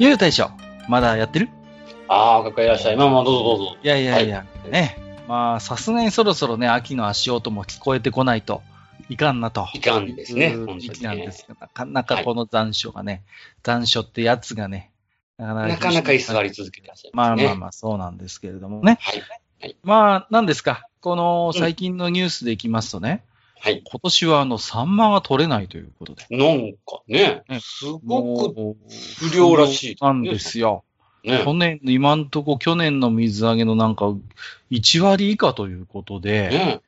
ゆう大将、まだやってる？ああ、かっこいらっしゃい。まあまあ、どうぞどうぞ。いやいやいや、ね。まあ、さすがにそろそろね、秋の足音も聞こえてこないといかんなと。いかんですね、時期なん。ですが、なかなかこの残暑がね、残暑ってやつがね、なかなかなか居座り続けてらっしゃいますね。まあまあまあ、そうなんですけれどもね。はい。まあ、なんですか？この最近のニュースでいきますとね、はい。今年はあの、サンマが取れないということで。なんかね、ねすごく不良らしいなんですよ。ね。去年、今んとこ去年の水揚げのなんか、1割以下ということで、ね。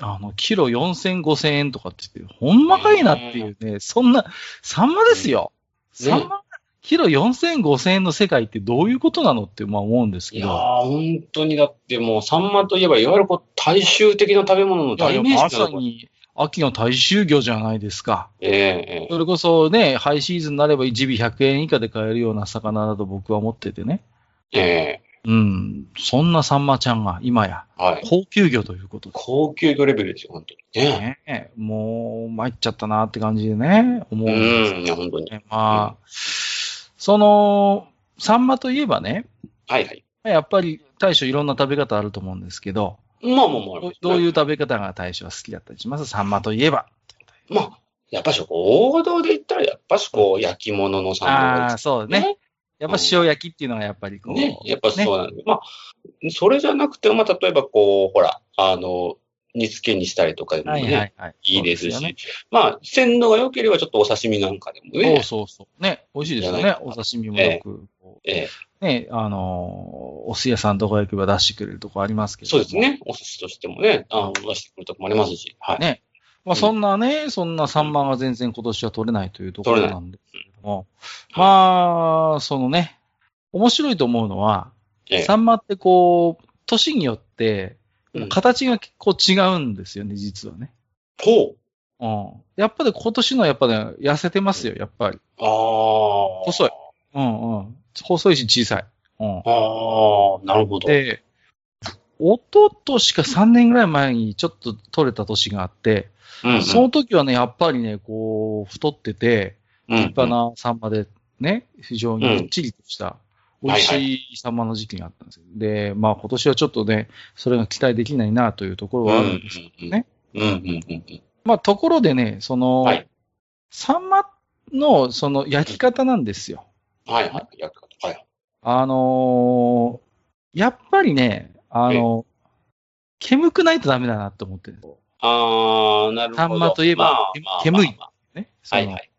あの、キロ4000、5000円とかって言って、ほんまかいなっていうね、そんな、サンマですよ。ねサンマ、キロ4000、5000円の世界ってどういうことなのってまあ思うんですけど。いやー、本当にだってもう、サンマといえば、いわゆるこう、大衆的な食べ物の代名詞なのさに、秋の大衆魚じゃないですか。ええええそれこそね、ハイシーズンになれば1尾100円以下で買えるような魚だと僕は思っててね。ええうん。そんなサンマちゃんが今やはい。高級魚ということで。高級魚レベルですよ、本当に。ね。ねもう、参っちゃったなって感じでね、思ううんですん、いや、本当に。ね。まあ、その、サンマといえばね、はいはい。やっぱり大将いろんな食べ方あると思うんですけど、まあまあまあどどういう食べ方が大将は好きだったりします？サンマといえば。まあ、やっぱし王道で言ったら、やっぱしこう、焼き物のサンマああー、がそうね。やっぱ塩焼きっていうのはやっぱりこう。ね、やっぱねそうなんで、まあ、それじゃなくても、まあ、例えばこう、ほら、あの、煮付けにしたりとかでもはね、いはいはい。いいですし、ねまあ、鮮度が良ければちょっとお刺身なんかでもそうね、そうそう。ね、美味しいですよ。ねお刺身もよく。こええうね、あのーお寿屋さんとか行けば出してくれるとこありますけど。そうです。ね、お寿司としてもね、あの、出してくるとこもありますし、はい。ねまあそんなね、そんなサンマが全然今年は取れないというところなんですけれども、まあ、そのね、面白いと思うのは、ええサンマってこう、年によってうん、形が結構違うんですよね、実はね。ほう。うん。やっぱり今年のやっぱね、痩せてますよ、やっぱり。ああ。細い。うんうん。細いし小さい。うん。ああ、なるほど。で、おととしか3年ぐらい前にちょっと取れた年があって、うんうん、その時はね、やっぱりね、こう、太ってて、立派なサンマでね、非常にっちりとした、美味しいサンマの時期があったんですよ。で、まあ今年はちょっとね、それが期待できないなというところはあるんですけどね。うんうんうんうん。まあところでね、その、はいサンマのその焼き方なんですよ。はいはい。はい。あのーやっぱりね、あの煙くないとダメだなと思ってるああ、なるほど。サンマといえばまあまあ煙いまあね。はいはい。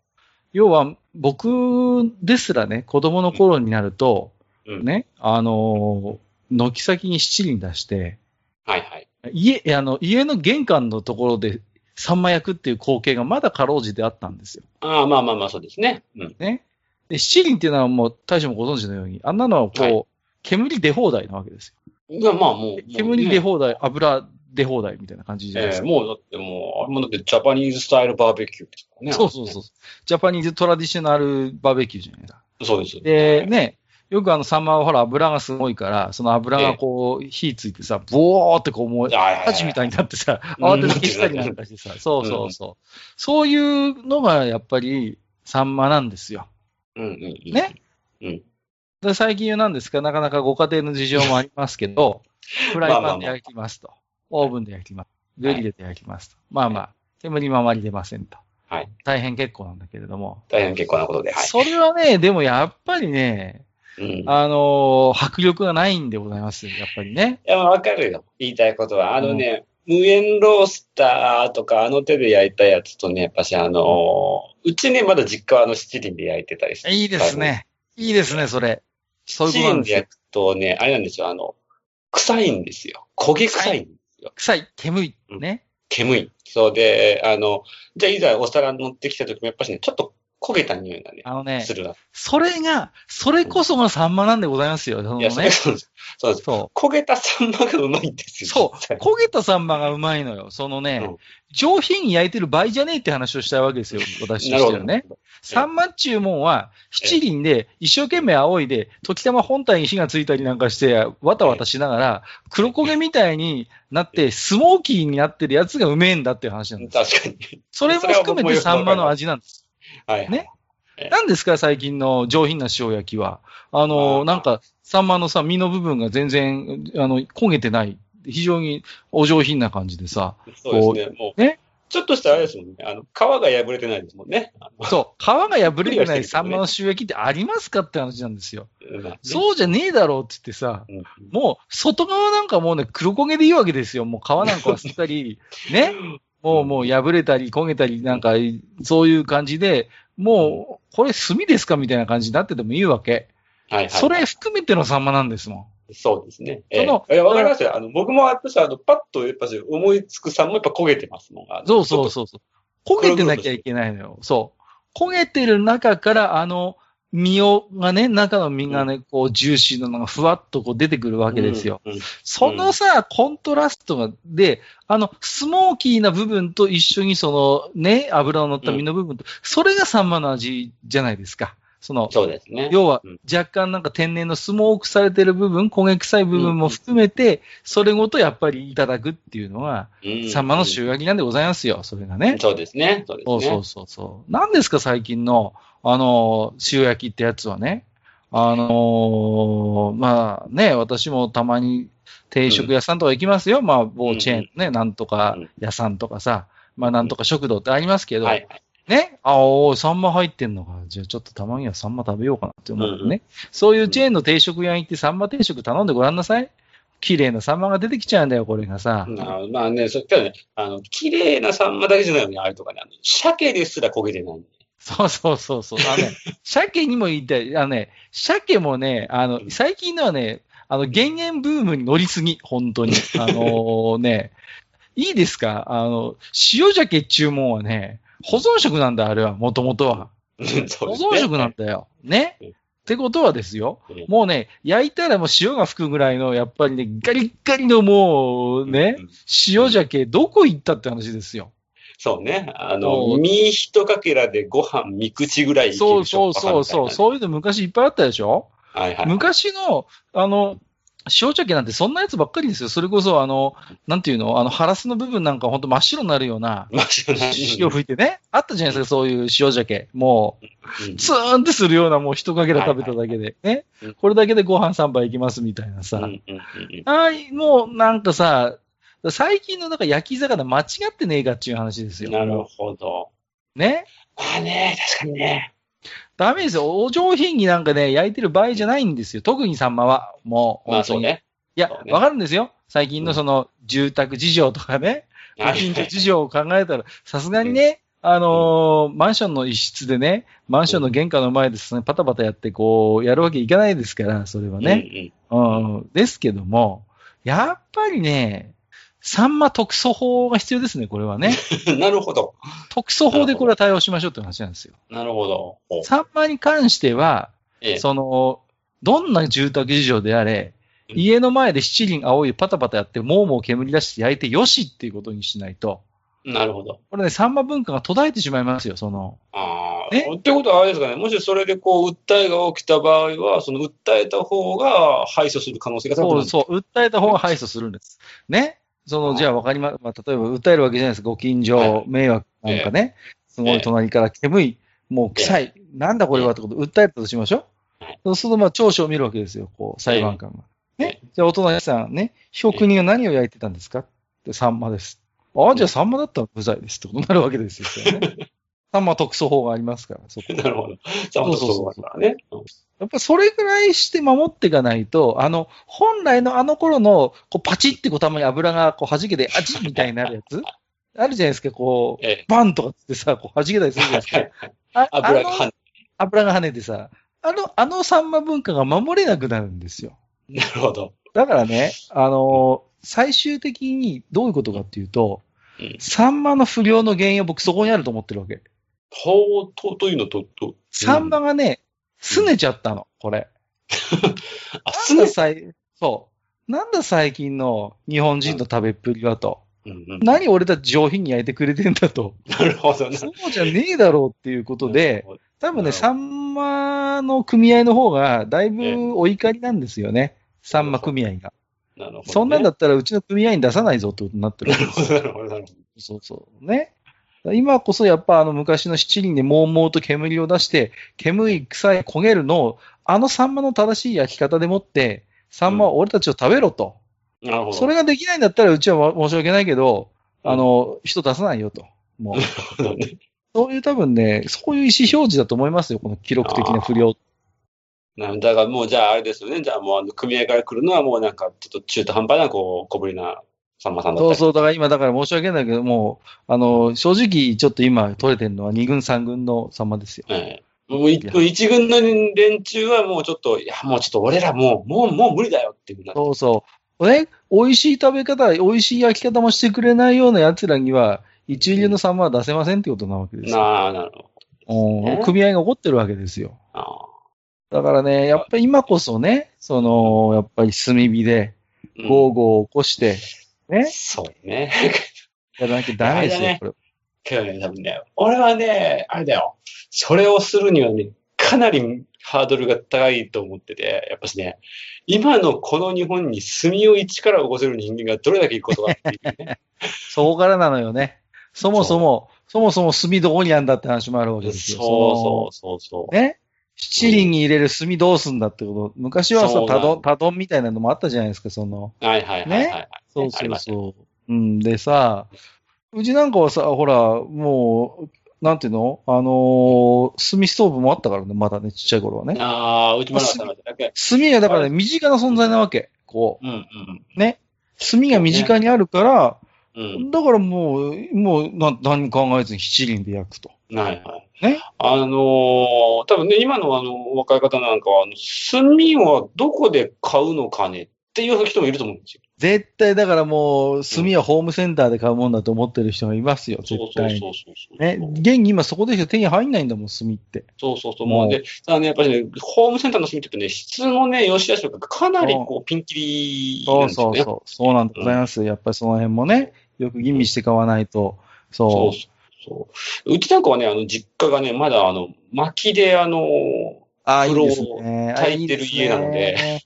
要は、僕ですらね、子供の頃になると、うんね、あのー軒先に七輪出して、はいはい。家、あの、家の玄関のところで、サンマ焼くっていう光景がまだかろうじてあったんですよ。ああ、まあまあまあ、そうですね。うん。ね。で、七輪っていうのはもう、大将もご存知のように、あんなのはこう、はい煙出放題なわけですよ。いや、まあもう。煙出ね放題、油出放題みたいな感じじゃないですか。ええもうだってもう、あれもだってジャパニーズスタイルバーベキューですからね。そうそうそう。ジャパニーズトラディショナルバーベキューじゃないですか。う。そうです。で、ね、よくあのサンマはほら油がすごいから、その油がこう火ついてさ、ボーってこうもう、火事みたいになってさ、うん慌てて消したりなんかしてさ、そうそうそう。そういうのがやっぱりサンマなんですよ。うんうんうん。ね？うん。で最近は何ですか？なかなかご家庭の事情もありますけど、フライパンで焼きますと。オーブンで焼きます。グリルで焼きますと。まあまあ、煙もあまり出ませんと。はい。大変結構なんだけれども。大変結構なことで。はい。それはね、でもやっぱりね、うん。あのー迫力がないんでございますよ、やっぱりね。いや、わかるよ。言いたいことは。あのね、無塩ロースターとか、あの手で焼いたやつとね、やっぱしあのーうちね、まだ実家はあの七輪で焼いてたりして。いいです。ね。いいですね、それ。そういう七ことなんですよ。輪で焼くとね、あれなんですよ、あの、臭いんですよ。焦げ臭いんですよ。臭い、煙い、ね。煙い。そうで、あの、じゃあいざお皿乗ってきた時もやっぱしね、ちょっと焦げた匂いがね、あのねす、るな。それが、それこそがサンマなんでございますよ。そのいや、それね。そうです。そうです。そ焦げたサンマがうまいんですう。よ。そう。焦げたサンマがうまいのよ。そのね、うん上品に焼いてる場合じゃねえって話をしたいわけですよ。私としてはね。。サンマっちゅうもんは、七輪で一生懸命仰いで、時たま本体に火がついたりなんかして、わたわたしながら、黒焦げみたいになって、スモーキーになってるやつがうめえんだっていう話なんです。確かに。それも含めてサンマの味なんです。はい。ねえ何ですか、最近の上品な塩焼きは？あの、まあなんか、サンマのさ、身の部分が全然、あの、焦げてない。非常にお上品な感じでさ。そうですね。もう、ね？ちょっとしたあれですもんね。あの、皮が破れてないですもんね。そう、皮が破れてないサンマの塩焼きってありますかって話なんですよ。そうじゃねえだろうって言ってさ、うんもう、外側なんかもうね、黒焦げでいいわけですよ。もう皮なんかはすったり、ね？もう、もう破れたり焦げたりなんか、そういう感じで、もう、これ炭ですかみたいな感じになっててもいいわけ。はいはい。それ含めてのサンマなんですもそうですね。そのええ、わかりますよ。あの、僕も私は、あの、パッと、やっぱし思いつくさんもやっぱ焦げてますもん。そうそうそうそう？焦げてなきゃいけないのよ。そう。焦げてる中から、あの、身をがね、中の身がね、こう、ジューシーなのがふわっとこう出てくるわとけですよ。。うんうんそのさ、コントラストが、で、あの、スモーキーな部分と一緒にその、ね、油の乗った身の部分と、それがサンマの味じゃないですか。その、そうですね。要はうん、若干なんか天然のスモークされてる部分、焦げ臭い部分も含めて、それごとやっぱりいただくっていうのが、うんサンマの塩焼きなんでございますよ、それがね。そうですね。そうですね。そうそうそうそう。何ですか、最近の、あの、塩焼きってやつはね。あのーまあね、私もたまに定食屋さんとか行きますよ。まあ、某チェーンね、なんとか屋さんとかさ、まあ、なんとか食堂ってありますけど、はい。ね、あおーサンマ入ってんのか。じゃあちょっとたまにはサンマ食べようかなって思ってね。そういうチェーンの定食屋に行ってサンマ定食頼んでごらんなさい。綺麗なサンマが出てきちゃうんだよ、これがさ。まあまあね、そただね、あの、綺麗なサンマだけじゃないよね、あれとかね。あの鮭ですら焦げてない。そうそうそうそう。あのね、鮭にも言いたい。あのね、鮭もね、あの、最近のはね、あの、減塩ブームに乗りすぎ、本当に。あの ね、いいですか？あの、塩鮭っちゅうもんはね、保存食なんだ、あれは、もともとは。保保存食なんだよ。ね？うんってことはですようん。もうね、焼いたらもう塩が吹くぐらいの、やっぱりね、ガリッガリのもうね、うん塩鮭、どこ行ったって話ですよ。そうね。あその、う身一かけらでご飯三口ぐらいいそうそうそうそう。そういうの昔いっぱいあったでしょ？はいはい。昔の、あの、塩鮭なんてそんなやつばっかりですよ。それこそ、あの、なんていうの？あの、ハラスの部分なんかほんと真っ白になるような、マジで塩吹いてね。あったじゃないですか、そういう塩鮭。もうツーンってするような、もう一かけら食べただけで。ね？うん。これだけでご飯3杯いきますみたいなさ。はい、もうなんかさ、最近のなんか焼き魚間違ってねえかっていう話ですよ。なるほど。ね？まあね、確かにね。ダメですよ。お上品になんかね、焼いてる場合じゃないんですよ。特にサンマは。もう。まあそうね。いやそう、ねわかるんですよ。最近のその、住宅事情とかね、ごはい近所事情を考えたら、さすがにね、あのーマンションの一室でね、マンションの玄関の前ですね、パタパタやってこう、やるわけいかないですから、それはね。うん、ですけども、やっぱりね、サンマ特措法が必要ですね、これはね。なるほど。特措法でこれは対応しましょうって話なんですよ。なるほど。サンマに関しては、ええその、どんな住宅事情であれ、うん家の前で七輪青いパタパタやって、もうもう煙出して焼いてよしっていうことにしないと、なるほど。これね、サンマ文化が途絶えてしまいますよ、その。ああ。ねってことはあれですかね。もしそれでこう、訴えが起きた場合は、その訴えた方が敗訴する可能性が高くなる。そうそう、訴えた方が敗訴するんです。ね？その、じゃあわかりま、まあ、例えば訴えるわけじゃないですか。ご近所、迷惑なんかね。すごい隣から煙い、もう臭い、なんだこれはってこと、訴えたとしましょうはい。そうすると、まあ、聴取を見るわけですよ、こう、裁判官が。えね。じゃあ、お隣さんね、被告人が何を焼いてたんですか？って、サンマです。ああ、じゃあサンマだったら無罪ですってことになるわけですよ。ね サンマ特措法がありますから、そこ。なるほど。さあ、そうそうそうそうだからね。うんやっぱそれぐらいして守っていかないと、あの、本来のあの頃の、こう、パチってこう、たまに油がこう弾けて、あちっみたいになるやつ あるじゃないですか、こう、ええ。バンとかってさ、こう、弾けたりするじゃないですか。油が跳ね油が跳ねてさ、あの、あのサンマ文化が守れなくなるんですよ。なるほど。だからね、あのー最終的にどういうことかっていうと、うんサンマの不良の原因は僕そこにあると思ってるわけ。とう、とうというのと、と。サンマがね、拗ねちゃったの、これ。あ、すね。ださい、そう。なんだ最近の日本人の食べっぷりはと。うんうん何俺たち上品に焼いてくれてんだと。なるほどな。そうじゃねえだろうっていうことで、多分ね、サンマの組合の方がだいぶお怒りなんですよね。サンマ組合が。なるほどね。そんなんだったらうちの組合に出さないぞってことになってるなるほど、なるほど。そうそう。ね。今こそやっぱあの昔の七輪でもうもうと煙を出して、煙い臭い焦げるのを、あのサンマの正しい焼き方でもって、サンマは俺たちを食べろと。なるほど。それができないんだったらうちは申し訳ないけど、あの、人出さないよと。もう。なるほどね。そういう多分ね、そういう意思表示だと思いますよ、この記録的な不良。なんだからもうじゃああれですよね。じゃあもうあの組合から来るのはもうなんかちょっと中途半端なこう小ぶりなさんまさんだったり。そうそう、だから今、だから申し訳ないけど、もう、あの、正直ちょっと今取れてるのは2軍3軍の様ですよ。ええもういもう一軍の連中はもうちょっと、いや、もうちょっと俺らもう、もう、もう無理だよっていうそうそう。ね、美味しい食べ方、美味しい焼き方もしてくれないような奴らには、一流のサンマは出せませんってことなわけですよ。なあ、なるほうんね組合が怒ってるわけですよ。ど。あだからね、やっぱり今こそね、その、やっぱり炭火で、あゴーゴー起こして、ね、そうね。やらなきゃダメですよこれ。けどね、多分ね、俺はね、あれだよ。それをするにはね、かなりハードルが高いと思ってて、やっぱしね、今のこの日本に炭を一から起こせる人間がどれだけいることかっていうね。そこからなのよね。そもそも、そもそも炭どこにあんだって話もあるわけですよ。そうそうそうそう。ね。七輪に入れる炭どうすんだってこと。昔はさそう、なのたどん、たどんみたいなのもあったじゃないですか、その。はいはいはいはい、はいそうそうそう。うん。でさ、うちなんかはさ、ほら、もう、なんていうの？あのー炭ストーブもあったからね、まだね、ちっちゃい頃はね。ああ、うちもなかった。炭がだからね、身近な存在なわけ。こうんうんう。ね？炭が身近にあるから、うん。うん。だからもう、もう、な何も考えずに七輪で焼くと。はいはい。ね？あのー多分ね、今のあの、若い方なんかは、炭はどこで買うのかねっていう人もいると思うんですよ。絶対だからもう、炭はホームセンターで買うもんだと思ってる人がいますよ、絶対に。そうそうそうそう。ね。現に今そこでしか手に入んないんだもん、炭って。そうそうそう。もうで、ただね、やっぱりね、ホームセンターの炭ってね、質のね、良し悪しとかかなりこう、ピンキリなそうんですよね。そうそう。そうなんでございます。やっぱりその辺もね、よく吟味して買わないと。そうそそうそう。うちなんかはね、あの、実家がね、まだあの、薪であの、う。ああ、いいですね。炊いてる家なので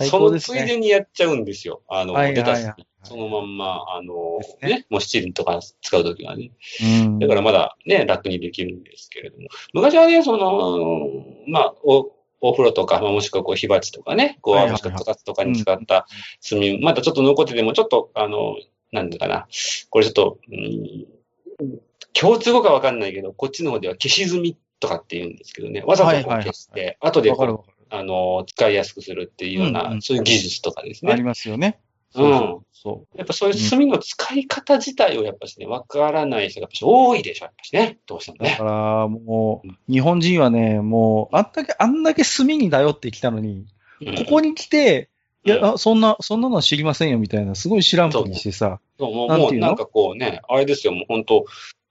ね最その。ついでにやっちゃうんですよ。あの、はいレタスはいはい。そのまんま、あのねね、もう七輪とか使うときはね。うん。だからまだね、楽にできるんですけれども。昔はね、その、まあ、お、お風呂とか、まあ、もしくはこう火鉢とかね、こう、はいはいはいもしくはこたつとかに使った炭、まだちょっと残ってても、ちょっと、あの、なんだかな、これちょっと、うん、共通語かわかんないけど、こっちの方では消し炭とかって言うんですけどね、わざとこう消して、後でこうわかるわかる。あの、使いやすくするっていうような、うんうんそういう技術とかですありね。ますよね。うん。そやっぱそういう炭の使い方自体をやっぱしね、わからない人がやっぱし多いでしょ、やっぱしね。どうしてもう。だねか。ら、もう、日本人はね、もう、あんだけ、あんだけ炭に頼ってきたのに、ここに来て、いや、あそんな、そんなのは知りませんよ、みたいな、すごい知らんぷりしてさ、そうもう、なんていうの？もうなんかこうね、あれですよ、もう本当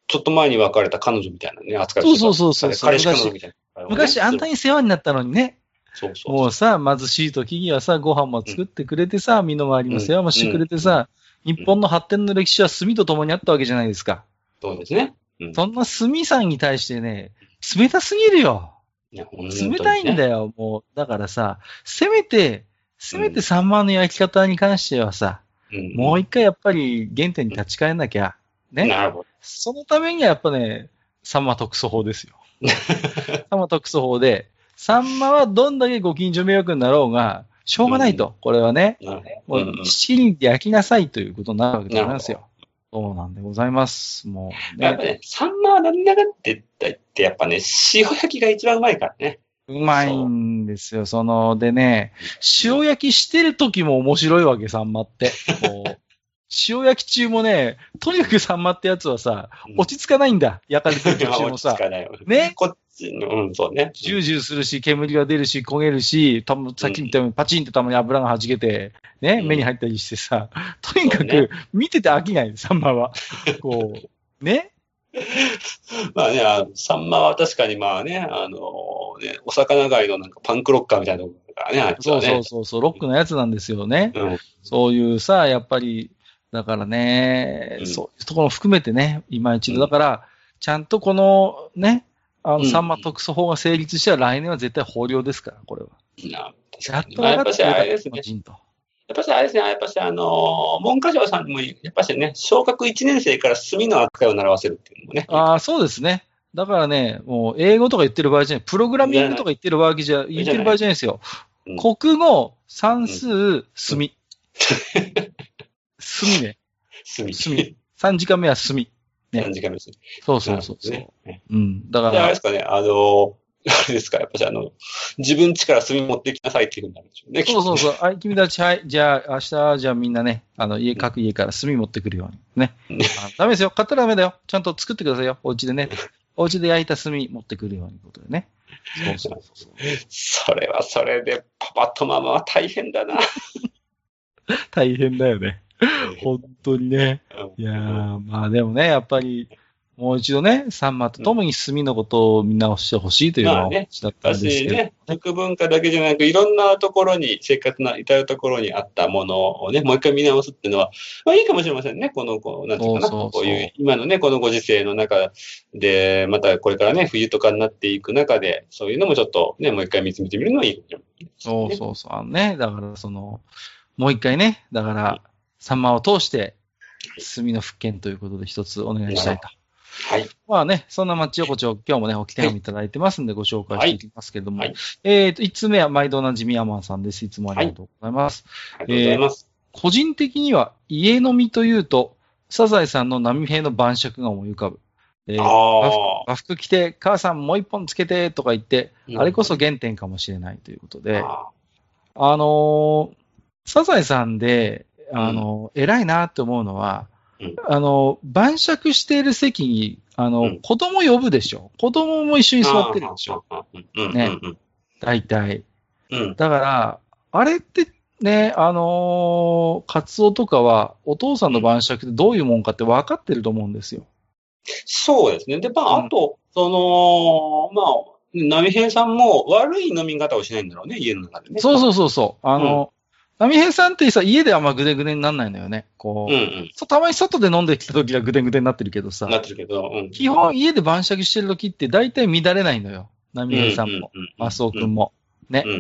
ちょっと前に別れた彼女みたいなね、扱いそうそうそうそう彼氏彼女みたいな、昔あんたに。に世話になったのにね、そうそう。もうさ、貧しい時にはさ、ご飯も作ってくれてさ、身の回りの世話もしてくれてさ、日本の発展の歴史は炭と共にあったわけじゃないですか。そうですね。うんそんな炭さんに対してね、冷たすぎるよ。冷たいんだよ、もう。だからさ、せめて、せめてサンマの焼き方に関してはさ、うんもう一回やっぱり原点に立ち返んなきゃ。ね。なるほど。そのためにはやっぱね、サンマ特措法ですよ。サンマ特措法で、サンマはどんだけご近所迷惑になろうが、しょうがないと。これはね、も。うんう七輪で焼きなさいということになるわけでございますよ。そうなんでございます。もうね。やっぱね、サンマはなんだかって言って、やっぱね、塩焼きが一番うまいからね。うまいんですよ。その、でね、塩焼きしてる時も面白いわけ、サンマって。塩焼き中もね、とにかくサンマってやつはさ、落ち着かないんだ。焼かれてる途中も 落ちさ着。かないよねこっうん、そうね。ジュージューするし、煙が出るし、焦げるし、たまさっき言ったようにパチンってたまに油が弾けて、ね、うん目に入ったりしてさ、とにかく見てて飽きない、サンマは。こう、ね。まあね、あのサンマは確かにまあね、あのね、お魚街のなんかパンクロッカーみたいなところからね、そう。そうそうそう、ロックのやつなんですよね。うん。そういうさ、やっぱり、だからね、うんそういうところも含めてね、今一度、うんだから、ちゃんとこのね、あの、うんサンマ特措法が成立したら来年は絶対法領ですから、これは。な確やっと分かってあれですね。やっぱしあれですね、やっぱしあの、文科省さんにも、やっぱしね、小学1年生から墨の扱いを習わせるっていうのもね。ああ、そうですね。だからね、もう英語とか言ってる場合じゃない、プログラミングとか言ってる場合じゃ、言ってる場合じゃないですよ。うん国語、算数、墨。墨 ね。墨。墨。3時間目は墨。ね何時間目ですね。そうそうそうそう、ね。ねうん。だかで、あれでら、すかね、あの、あれですか、やっぱしあの、自分家から墨持ってきなさいっていうふうになるんでしょうね。そうそうそう。はい、君たち、はい、じゃあ、明日、じゃあみんなね、あの、家、各家から炭持ってくるように。ね。ダメですよ。買ったらダメだよ。ちゃんと作ってくださいよ。お家でね。お家で焼いた炭持ってくるようにことでね。そうそうそうそう。それはそれで、パパとママは大変だな。大変だよね。本当にね。うんいやー、まあでもね、やっぱり、もう一度ね、サンマと共に炭のことを見直してほしいというのをまあねだったんですけど、私ね、食文化だけじゃなく、いろんなところに、生活の至るところにあったものをね、もう一回見直すっていうのは、まあいいかもしれませんね。この、こう、なんていうかな、こういう、今のね、このご時世の中で、またこれからね、冬とかになっていく中で、そういうのもちょっとね、もう一回見つめてみるのはいいかもいですね。そうそうそう。あのね、だからその、もう一回ね、だから、サンマを通して、炭の復権ということで一つお願いしたいと。はい。まあね、そんなマッチ横丁、今日もね、おき手紙いただいてますんで、ご紹介していきますけれども、はいはいえっ、と、1つ目は毎度おなじみアマンさんです。いつもありがとうございます。ありがとうございます。個人的には、家飲みというと、サザエさんの波平の晩酌が思い浮かぶ。えー和服あ和服着て、母さんもう一本つけてとか言って、あ。あれこそ原点かもしれないということで、ああのーサザエさんで、あのー偉いなって思うのは、うんあのー晩酌している席に、あのーうん子供呼ぶでしょ子供も一緒に座ってるでしょねうん大体。うんうん。だから、あれってね、あのーカツオとかは、お父さんの晩酌ってどういうもんかって分かってると思うんですよ。そうですね。で、まあ、うんあと、その、まあ、波平さんも悪い飲み方をしないんだろうね、家の中でね。そうそうそうそう。あの、波平さんってさ、家であんまグデグデにならないのよね。こう、うんうん。そうたまに外で飲んできた時はグデグデになってるけどさ、なってるけど、うん。基本家で晩酌してる時って大体乱れないのよ。波平さんも、マスオくんも。ねうん。う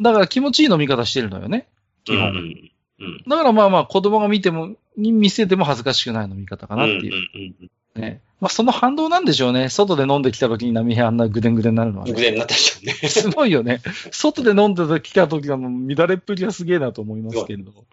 ん。だから気持ちいい飲み方してるのよね。基本。うんうんうん。だからまあまあ子供が見ても、に見せても恥ずかしくない飲み方かなっていう。うんうんね。まあその反動なんでしょうね。外で飲んできた時に波平あんなグデングデンになるのはうん。ね、偶然になったでしょうね。すごいよね。外で飲んできた時の乱れっぷりがすげえなと思いますけれども。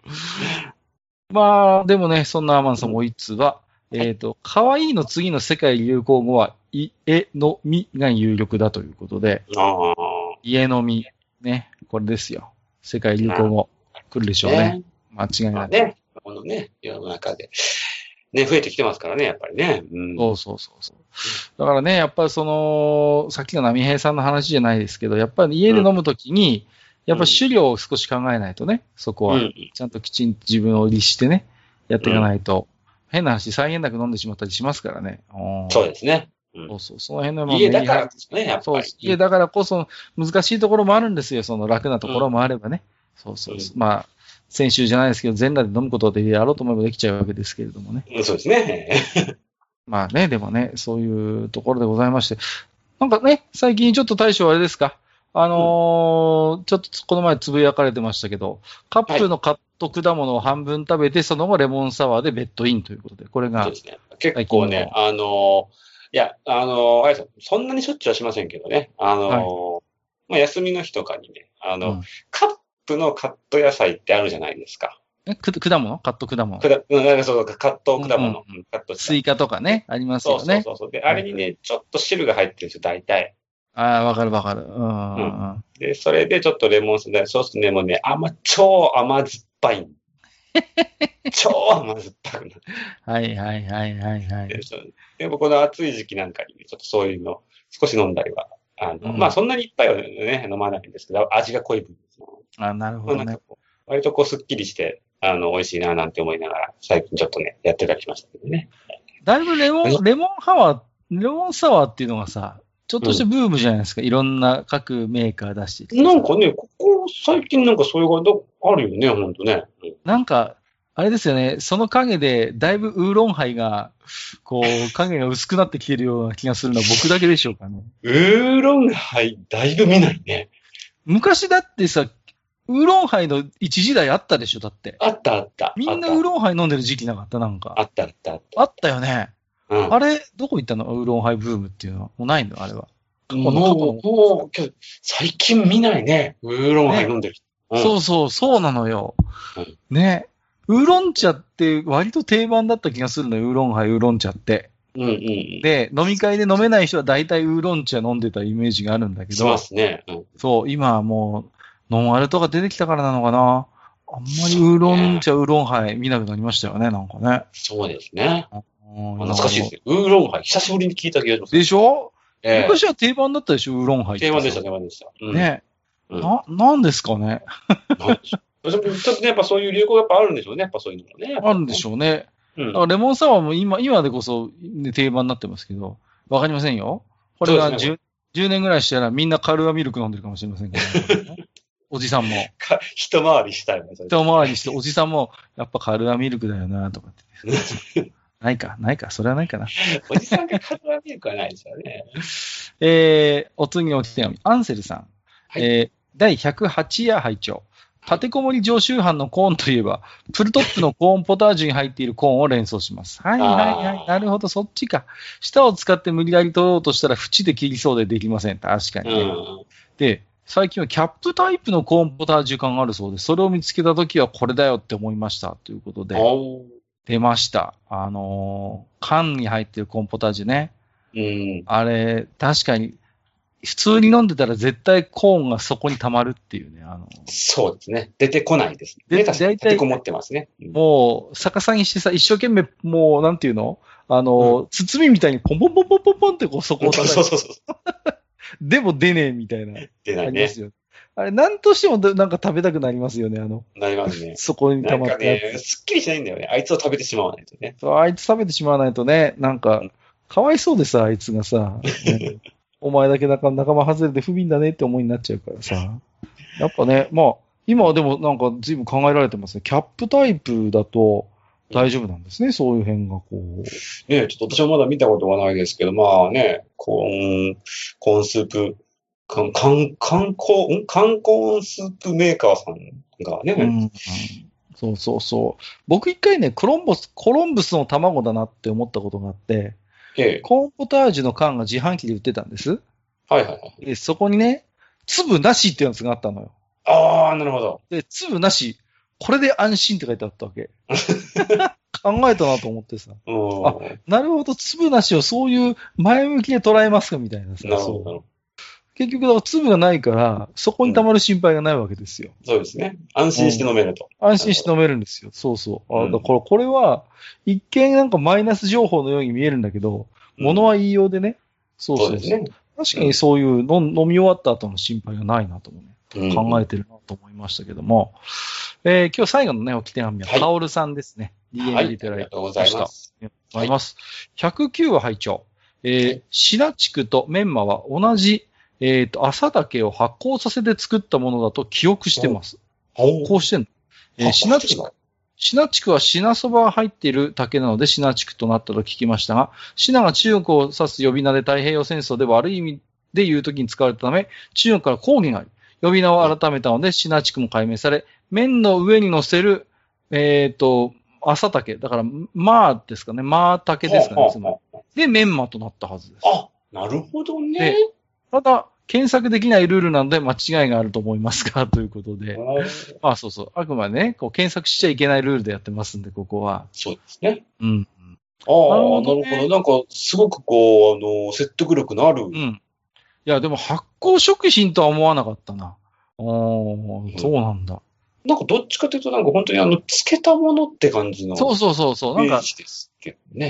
まあ、でもね、そんなアマンさんもう一つは、えっ、と、可愛いの次の世界流行語は、い、え、のみが有力だということで、ああ。家飲み、ね、これですよ。世界流行語、来るでしょうね。ね。間違いない。まあね、このね、世の中で。ね、増えてきてますからね、やっぱりね。うん。そうそうそうそう。だからね、やっぱりその、さっきの波平さんの話じゃないですけど、やっぱり家で飲むときに、やっぱ狩猟を少し考えないとね、そこは。うん。ちゃんときちんと自分を律してね、やっていかないと、変な話、際限なく飲んでしまったりしますからね。うんそうですね。うんそうそう、その辺のまあ家だからメですね、やっそうぱり。家だからこそ難しいところもあるんですよ。その楽なところもあればね。そうそ。うまあ、先週じゃないですけど、全裸で飲むことでやろうと思えばできちゃうわけですけれどもね。うんそうですね。まあね、でもね、そういうところでございまして。なんかね、最近ちょっと大将あれですか？あのーちょっとこの前つぶやかれてましたけど、カップのカット果物を半分食べて、その後レモンサワーでベッドインということで、これがそうで、すね。結構ね、あの、いや、あの、あれそんなにしょっちゅうはしませんけどね、あの、まあ、休みの日とかにね、あの、うんカップのカット野菜ってあるじゃないですか。えく果物？カット果物くだうんなんかそうカット果物。ううんカットスイカとかね、ありますそうそうよね。そうそう。で、あれにね、ちょっと汁が入ってるんですよ、大体。ああ、わかるわかる。うんうんうん。で、それでちょっとレモンスで、そうすね、もうね、甘、超甘酸っぱい。超甘酸っぱくなる。はいはいはいはいはい。ででもこの暑い時期なんかにね、ちょっとそういうの少し飲んだりは、あの、うんまあそんなにいっぱいはね、飲まないんですけど、味が濃い分ですねあなるほどね割とこうスッキリして、あの、美味しいななんて思いながら、最近ちょっとね、やってたりしましたけどね。だいぶレモン、レモンハワー、レモンサワーっていうのがさ、ちょっとしたブームじゃないですか。いろんな各メーカー出しててなんかね、ここ最近なんかそういうがあるよね、ほんとね。うんなんか、あれですよね、その影で、だいぶウーロンハイが、こう、影が薄くなってきてるような気がするのは僕だけでしょうかね。ウーロンハイ、だいぶ見ないね。昔だってさ、ウーロンハイの一時代あったでしょ、だって。あったあった。みんなウーロンハイ飲んでる時期なかった、なんか。あったあったあっあったよね。た。うんあれ、どこ行ったの？ウーロンハイブームっていうの？は。もうないの？あれは。もう、もう、最近見ないね。ウーロンハイ飲んでる人。うんそうそう、そうなのようん。ね。ウーロン茶って割と定番だった気がするのよ、ウーロンハイ、ウーロン茶って。うんうんうん。で、飲み会で飲めない人は大体ウーロン茶飲んでたイメージがあるんだけどしま、すね。うんそう、今はもう、ノンアルとか出てきたからなのかな。あんまりウーロン茶、ウーロンハイ見なくなりましたよね、なんかね。そうですね。うん懐かしいですね。ウーロンハイ、久しぶりに聞いた気がします。でしょ、ええ昔は定番だったでしょ、ウーロンハイ定番でした、定番でした。うん。ね。うんな、なんですかね。ちょっとね、やっぱそういう流行がやっぱあるんでしょうね。やっぱそういうのもね。あるんでしょうね。う。うんレモンサワーも今、今でこそ、ね、定番になってますけど、わかりませんよ。これがそうです 10, 10年ぐらいしたらみんなカルアミルク飲んでるかもしれませんから、ね、おじさんも。か一回りしたいね、それ一回りして、おじさんも、やっぱカルアミルクだよな、とかって。ないか、ないか、それはないかな。おじさんがカルアミルクはないですよね。えー、お次のお手紙、アンセルさん。はいえー、第108夜拝聴立てこもり常習犯のコーンといえば、プルトップのコーンポタージュに入っているコーンを連想します。はいはいはいなるほど、そっちか。舌を使って無理やり取ろうとしたら縁で切りそうでできません。確かうに。で、最近はキャップタイプのコーンポタージュ缶があるそうで、それを見つけたときはこれだよって思いました。ということで、出ました。あのー缶に入ってるコーンポタージュね。うん。あれ、確かに、普通に飲んでたら絶対コーンがそこに溜まるっていうね。あの、そうですね。出てこないです。でね、確かに大体立てこもってますね。うんもう、逆さにしてさ、一生懸命、もう、なんていうの？あの、包みみたいにポンポンポンポンポンポンってこうそこを叩いて、そうそうそう。でも出ねえみたいな。出ないねあります。よ。あれ、なんとしてもだなんか食べたくなりますよね、あの、なりますね。そこに溜まったやね、つ。すっきりしないんだよね。あいつを食べてしまわないとね。そうあいつ食べてしまわないとね、なんかうん、かわいそうでさ、あいつがさ、ね お前だけ仲仲間外れて不憫だねって思いになっちゃうからさ。やっぱね、まあ、今はでもなんか随分考えられてますね。キャップタイプだと大丈夫なんですね、そういう辺がこう。ねちょっと私もまだ見たことがないですけど、まあね、コーン、コーンスープ、かん、かん、観光、ん？観光スープメーカーさんがね、うんそうそうそう。僕一回ね、コロンボス、コロンブスの卵だなって思ったことがあって、ええ、コーンポタージュの缶が自販機で売ってたんです。はいはいはい。で、そこにね、粒なしってやつがあったのよ。ああ、なるほど。で、粒なし、これで安心って書いてあったわけ。考えたなと思ってさ。うん。あなるほど、粒なしをそういう前向きで捉えますかみたいなさ。なるほど、結局、粒がないから、そこに溜まる心配がないわけですよ。ど。そうですね。安心して飲めると。安心して飲めるんですよ。そうそう。あうんだからこれは、一見なんかマイナス情報のように見えるんだけど、物は言いようでね。そうそううそう。そですね。確かにそういう飲み終わった後の心配がないなともね、うん考えてるなと思いましたけども、えー今日最後のね、おき手紙は、はい。カオルさんですね。は DM い。でいただいてありがとうございます。ありがとうござい。ます。109話拝聴えー、シナ地区とメンマは同じ、えっ、と、朝竹を発酵させて作ったものだと記憶してます。おこうしてんの。えー、シナ地区。シナ地区はシナそばが入ってい。る竹なのでシナ地区となったと聞きましたが、シナが中国を指す呼び名で太平洋戦争で悪い。意味で言うときに使われたため、中国から抗議があり、呼び名を改めたのでシナ地区も解明され、麺の上に乗せる、えっ、と、朝竹。だから、まあですかね。まあ竹ですかね。つまりで、メンマとなったはずです。あ、なるほどねで。ただ、検索できないルールなので間違いがあると思いますが、ということで。まあそうそう。あくまでね、こう検索しちゃいけないルールでやってますんで、ここは。そうですね。うん。ああ、なるほど。なんか、すごくこう、あの、説得力のある。うん。いや、でも発酵食品とは思わなかったな。おー、そうなんだ。なんか、どっちかというと、なんか本当にあの、漬けたものって感じの。そうそうそうそう。なんか。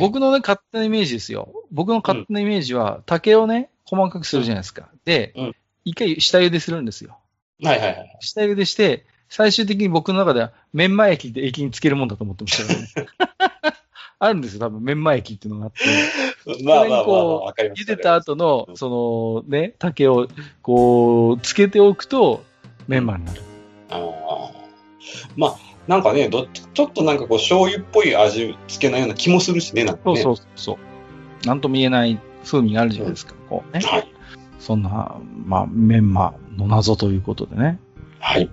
僕のね、勝手なイメージですよ。僕の勝手なイメージは、竹をね、細かくするじゃないですか。でうん、一回下茹でするんですよ。はいはいはい。下茹でして、最終的に僕の中では、メンマ液で液につけるもんだと思ってましたね。あるんですよ、多分、メンマ液っていうのがあって。まあまあこわかります。茹でた後の、そのね、竹を、こう、つけておくと、メンマになる。あーまあ、なんかね、どっちちょっとなんかこう、醤油っぽい味付けなような気もするしね、なんかね。そうそうそう。なんとも言えない風味があるじゃないですか、こうね。はい。そんな、まあ、メンマの謎ということでね。はい。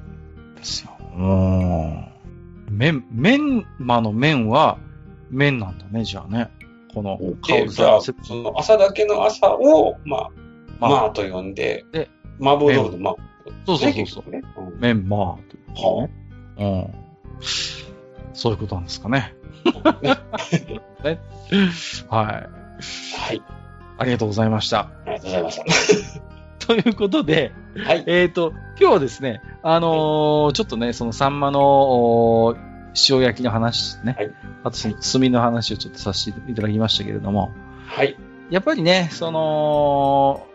ですよ。うーん。メン、メンマの麺は、麺なんだね、じゃあね。この、カオで、ルじゃその朝だけの朝を、まあ、まあまあと呼んで、で麻婆豆腐のまあ、そうそうそうそう。ね。うんメンマということね。うん。そういうことなんですかね。ねはい。はい。ありがとうございました。ありがとうございまし ということで、た。はい。えっ、と、今日はですね、あのーちょっとね、そのサンマのお塩焼きの話ね、はいあとその炭の話をちょっとさせていただきましたけれども、はい。やっぱりね、その、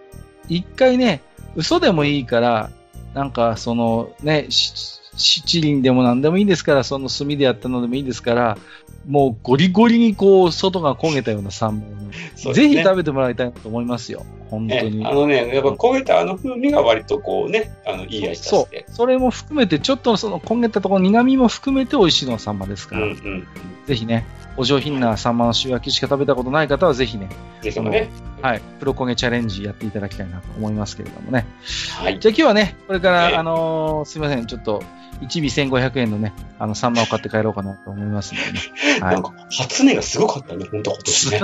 一回ね、嘘でもいいから、なんかそのね、し七輪でも何でもいいですから、その炭でやったのでもいいですから、もうゴリゴリにこう、外が焦げたようなサンマをね、ぜひ食べてもらいたいなと思いますよ。本当ねに。あのね、やっぱ焦げたあの風味が割とこうね、あの、いい味出そしてう。。それも含めて、ちょっとその焦げたところ、苦味も含めて美味しいのがサンマですから、うんうん。ぜひね、お上品なサンマの塩焼きしか食べたことない方は、ぜひね、ぜひもね。はい、プロ焦げチャレンジやっていただきたいなと思いますけれどもね。はい。じゃあ今日はね、これから、ええあのーすいません、ちょっと、1尾1500円のね、あの、サンマを買って帰ろうかなと思いますんでね。はなんか、初音がすごかったね、本当今年ね。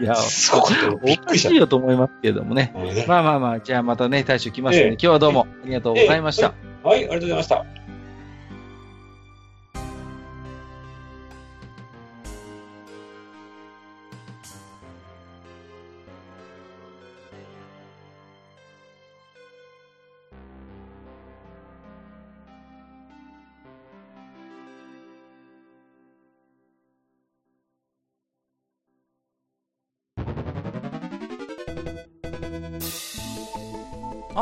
い。いや、すごかったよ。びおっくりしかしいよと思いますけれどもね。た。ねまあまあまあ、じゃあまたね、大将来ますんで、ええ今日はどうもありがとうございました。はい、ありがとうございました。